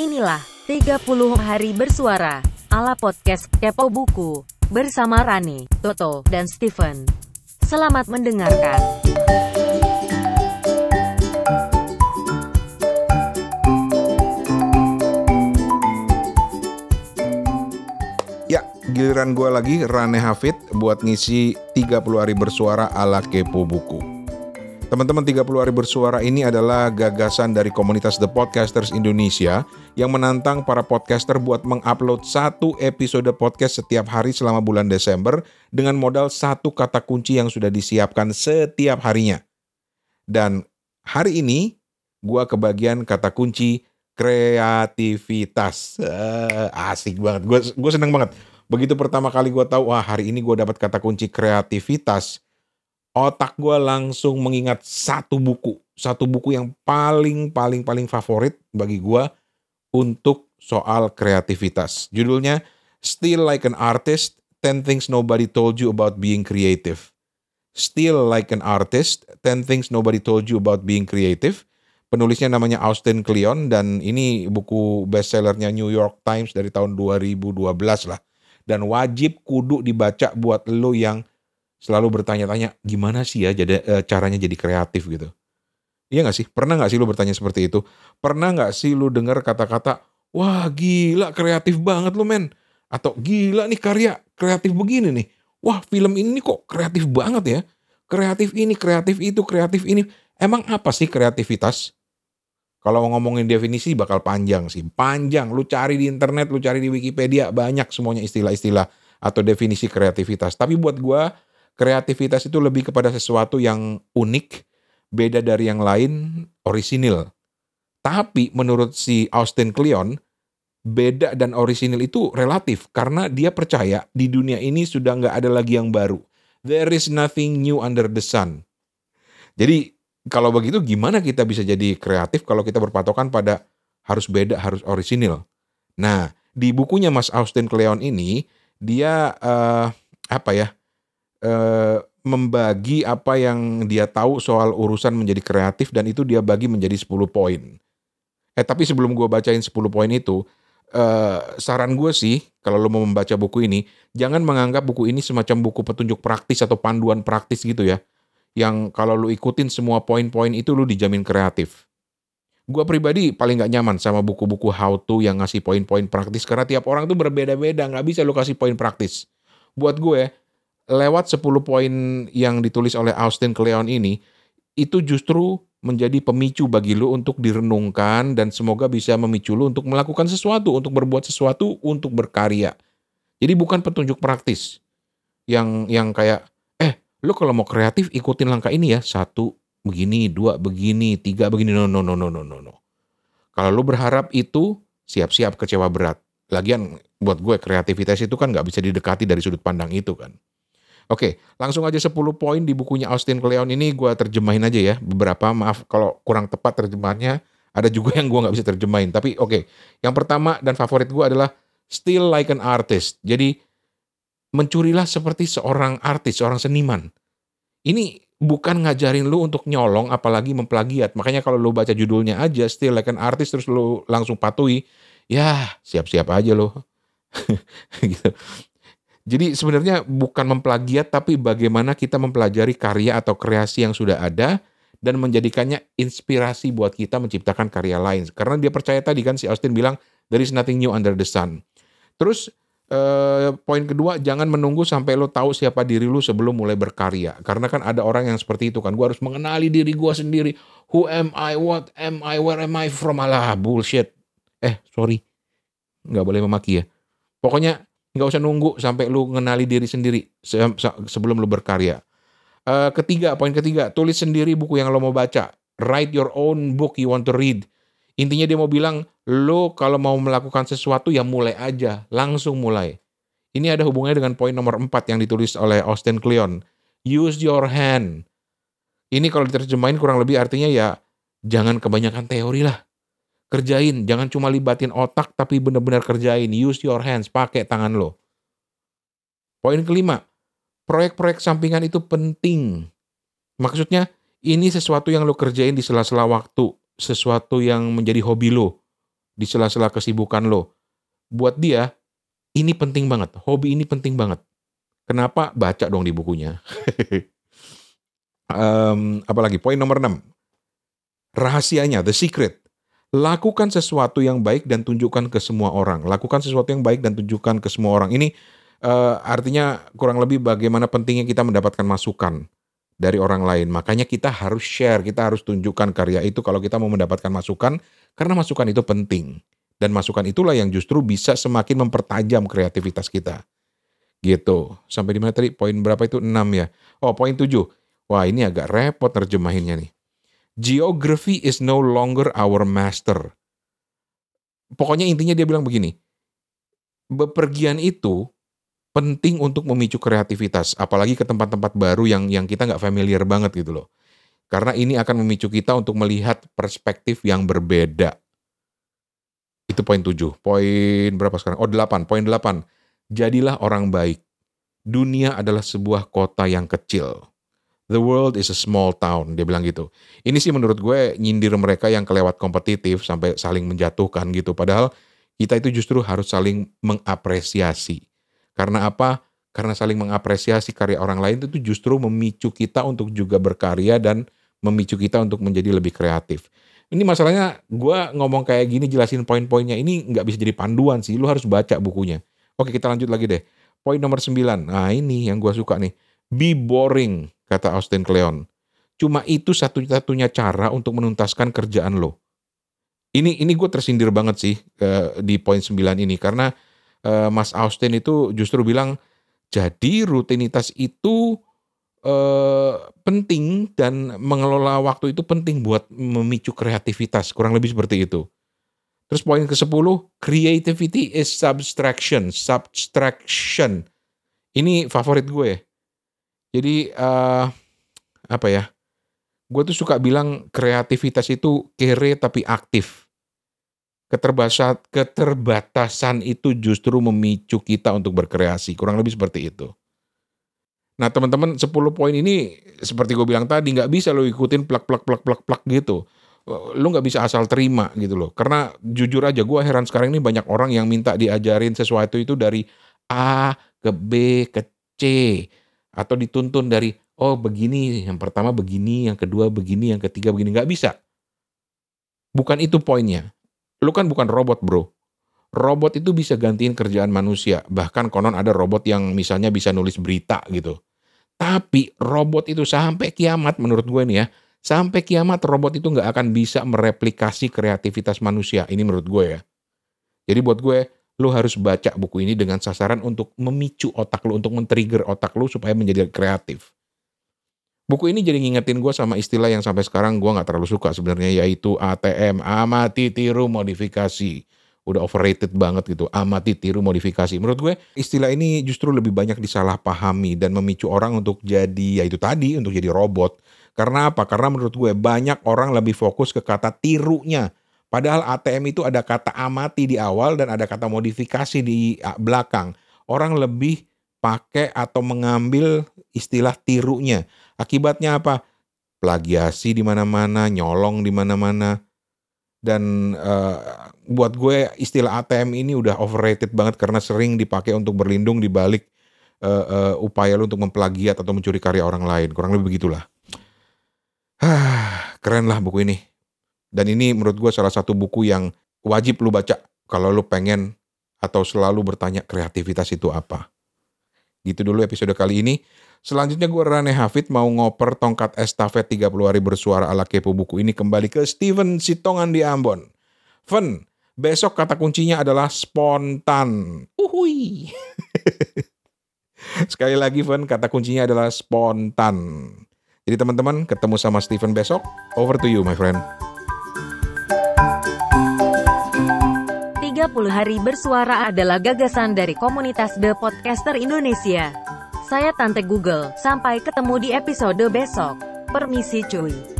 Inilah 30 hari bersuara ala podcast Kepo Buku bersama Rani, Toto, dan Steven. Selamat mendengarkan. Ya, giliran gue lagi Rane Hafid buat ngisi 30 hari bersuara ala Kepo Buku. Teman-teman 30 hari bersuara ini adalah gagasan dari komunitas The Podcasters Indonesia yang menantang para podcaster buat mengupload satu episode podcast setiap hari selama bulan Desember dengan modal satu kata kunci yang sudah disiapkan setiap harinya. Dan hari ini gua kebagian kata kunci kreativitas. Eh, asik banget. Gue seneng banget. Begitu pertama kali gue tahu, wah hari ini gue dapat kata kunci kreativitas. Otak gue langsung mengingat satu buku, satu buku yang paling paling paling favorit bagi gue untuk soal kreativitas. Judulnya Still Like an Artist: 10 Things Nobody Told You About Being Creative. Still Like an Artist: 10 Things Nobody Told You About Being Creative. Penulisnya namanya Austin Kleon dan ini buku bestsellernya New York Times dari tahun 2012 lah. Dan wajib kudu dibaca buat lo yang selalu bertanya-tanya gimana sih ya jadi e, caranya jadi kreatif gitu. Iya gak sih? Pernah gak sih lu bertanya seperti itu? Pernah gak sih lu dengar kata-kata, wah gila kreatif banget lu men. Atau gila nih karya kreatif begini nih. Wah film ini kok kreatif banget ya. Kreatif ini, kreatif itu, kreatif ini. Emang apa sih kreativitas? Kalau ngomongin definisi bakal panjang sih. Panjang. Lu cari di internet, lu cari di Wikipedia, banyak semuanya istilah-istilah atau definisi kreativitas. Tapi buat gua kreativitas itu lebih kepada sesuatu yang unik, beda dari yang lain, orisinil. Tapi menurut si Austin Kleon, beda dan orisinil itu relatif karena dia percaya di dunia ini sudah nggak ada lagi yang baru. There is nothing new under the sun. Jadi kalau begitu gimana kita bisa jadi kreatif kalau kita berpatokan pada harus beda, harus orisinil. Nah, di bukunya Mas Austin Kleon ini dia uh, apa ya? Uh, membagi apa yang dia tahu soal urusan menjadi kreatif dan itu dia bagi menjadi 10 poin. Eh tapi sebelum gue bacain 10 poin itu, uh, saran gue sih kalau lo mau membaca buku ini, jangan menganggap buku ini semacam buku petunjuk praktis atau panduan praktis gitu ya. Yang kalau lo ikutin semua poin-poin itu lo dijamin kreatif. Gue pribadi paling gak nyaman sama buku-buku how to yang ngasih poin-poin praktis karena tiap orang tuh berbeda-beda, nggak bisa lo kasih poin praktis. Buat gue, lewat 10 poin yang ditulis oleh Austin Kleon ini, itu justru menjadi pemicu bagi lu untuk direnungkan dan semoga bisa memicu lu untuk melakukan sesuatu, untuk berbuat sesuatu, untuk berkarya. Jadi bukan petunjuk praktis yang yang kayak eh lu kalau mau kreatif ikutin langkah ini ya satu begini dua begini tiga begini no no no no no no no. Kalau lu berharap itu siap-siap kecewa berat. Lagian buat gue kreativitas itu kan nggak bisa didekati dari sudut pandang itu kan. Oke, langsung aja 10 poin di bukunya Austin Kleon ini gue terjemahin aja ya. Beberapa, maaf kalau kurang tepat terjemahannya. Ada juga yang gue nggak bisa terjemahin. Tapi oke, yang pertama dan favorit gue adalah still like an artist. Jadi mencurilah seperti seorang artis, seorang seniman. Ini bukan ngajarin lu untuk nyolong apalagi memplagiat. Makanya kalau lu baca judulnya aja still like an artist terus lu langsung patuhi, ya siap-siap aja lo. Jadi sebenarnya bukan memplagiat tapi bagaimana kita mempelajari karya atau kreasi yang sudah ada dan menjadikannya inspirasi buat kita menciptakan karya lain. Karena dia percaya tadi kan si Austin bilang there is nothing new under the sun. Terus eh, poin kedua jangan menunggu sampai lo tahu siapa diri lo sebelum mulai berkarya. Karena kan ada orang yang seperti itu kan. Gue harus mengenali diri gue sendiri. Who am I? What am I? Where am I from? Alah bullshit. Eh sorry. Nggak boleh memaki ya. Pokoknya nggak usah nunggu sampai lu mengenali diri sendiri sebelum lu berkarya. Uh, ketiga, poin ketiga, tulis sendiri buku yang lo mau baca. Write your own book you want to read. Intinya dia mau bilang, lo kalau mau melakukan sesuatu ya mulai aja, langsung mulai. Ini ada hubungannya dengan poin nomor empat yang ditulis oleh Austin Kleon. Use your hand. Ini kalau diterjemahin kurang lebih artinya ya jangan kebanyakan teori lah kerjain, jangan cuma libatin otak tapi benar-benar kerjain. Use your hands, pakai tangan lo. Poin kelima, proyek-proyek sampingan itu penting. Maksudnya ini sesuatu yang lo kerjain di sela-sela waktu, sesuatu yang menjadi hobi lo. di sela-sela kesibukan lo. Buat dia, ini penting banget. Hobi ini penting banget. Kenapa? Baca dong di bukunya. um, apalagi poin nomor 6. Rahasianya, the secret. Lakukan sesuatu yang baik dan tunjukkan ke semua orang. Lakukan sesuatu yang baik dan tunjukkan ke semua orang. Ini uh, artinya kurang lebih bagaimana pentingnya kita mendapatkan masukan dari orang lain. Makanya kita harus share, kita harus tunjukkan karya itu kalau kita mau mendapatkan masukan, karena masukan itu penting. Dan masukan itulah yang justru bisa semakin mempertajam kreativitas kita. Gitu. Sampai di mana tadi? Poin berapa itu? 6 ya. Oh, poin 7. Wah, ini agak repot terjemahinnya nih. Geography is no longer our master. Pokoknya intinya dia bilang begini. Bepergian itu penting untuk memicu kreativitas, apalagi ke tempat-tempat baru yang yang kita nggak familiar banget gitu loh. Karena ini akan memicu kita untuk melihat perspektif yang berbeda. Itu poin 7. Poin berapa sekarang? Oh 8. Poin 8. Jadilah orang baik. Dunia adalah sebuah kota yang kecil. The world is a small town, dia bilang gitu. Ini sih menurut gue nyindir mereka yang kelewat kompetitif sampai saling menjatuhkan gitu. Padahal kita itu justru harus saling mengapresiasi. Karena apa? Karena saling mengapresiasi karya orang lain itu justru memicu kita untuk juga berkarya dan memicu kita untuk menjadi lebih kreatif. Ini masalahnya gue ngomong kayak gini jelasin poin-poinnya ini nggak bisa jadi panduan sih. Lu harus baca bukunya. Oke kita lanjut lagi deh. Poin nomor 9. Nah ini yang gue suka nih. Be boring, kata Austin Kleon. Cuma itu satu-satunya cara untuk menuntaskan kerjaan lo. Ini ini gue tersindir banget sih uh, di poin 9 ini. Karena uh, Mas Austin itu justru bilang, jadi rutinitas itu eh, penting dan mengelola waktu itu penting buat memicu kreativitas, kurang lebih seperti itu. Terus poin ke-10, creativity is subtraction, subtraction. Ini favorit gue. Jadi uh, apa ya? Gue tuh suka bilang kreativitas itu kere tapi aktif. Keterbatasan, itu justru memicu kita untuk berkreasi. Kurang lebih seperti itu. Nah teman-teman 10 poin ini seperti gue bilang tadi nggak bisa lo ikutin plak plak plak plak plak gitu. Lo nggak bisa asal terima gitu loh. Karena jujur aja gue heran sekarang ini banyak orang yang minta diajarin sesuatu itu dari A ke B ke C atau dituntun dari oh begini yang pertama begini yang kedua begini yang ketiga begini nggak bisa. Bukan itu poinnya. Lu kan bukan robot bro robot itu bisa gantiin kerjaan manusia. Bahkan konon ada robot yang misalnya bisa nulis berita gitu. Tapi robot itu sampai kiamat menurut gue nih ya, sampai kiamat robot itu nggak akan bisa mereplikasi kreativitas manusia. Ini menurut gue ya. Jadi buat gue, lu harus baca buku ini dengan sasaran untuk memicu otak lu, untuk men-trigger otak lu supaya menjadi kreatif. Buku ini jadi ngingetin gue sama istilah yang sampai sekarang gue nggak terlalu suka sebenarnya yaitu ATM, amati, tiru, modifikasi udah overrated banget gitu. Amati, tiru, modifikasi. Menurut gue istilah ini justru lebih banyak disalahpahami dan memicu orang untuk jadi ya itu tadi untuk jadi robot. Karena apa? Karena menurut gue banyak orang lebih fokus ke kata tirunya. Padahal ATM itu ada kata amati di awal dan ada kata modifikasi di belakang. Orang lebih pakai atau mengambil istilah tirunya. Akibatnya apa? Plagiasi di mana-mana, nyolong di mana-mana dan uh, buat gue istilah ATM ini udah overrated banget karena sering dipakai untuk berlindung di balik uh, uh, upaya lu untuk memplagiat atau mencuri karya orang lain. Kurang lebih begitulah. Keren lah buku ini. Dan ini menurut gue salah satu buku yang wajib lu baca kalau lu pengen atau selalu bertanya kreativitas itu apa. Gitu dulu episode kali ini. Selanjutnya gue Rane Hafid mau ngoper tongkat estafet 30 hari bersuara ala kepo buku ini kembali ke Steven Sitongan di Ambon. Fen, besok kata kuncinya adalah spontan. Uhui. Sekali lagi Fen, kata kuncinya adalah spontan. Jadi teman-teman ketemu sama Steven besok. Over to you my friend. 30 hari bersuara adalah gagasan dari komunitas The Podcaster Indonesia. Saya Tante Google, sampai ketemu di episode besok. Permisi cuy.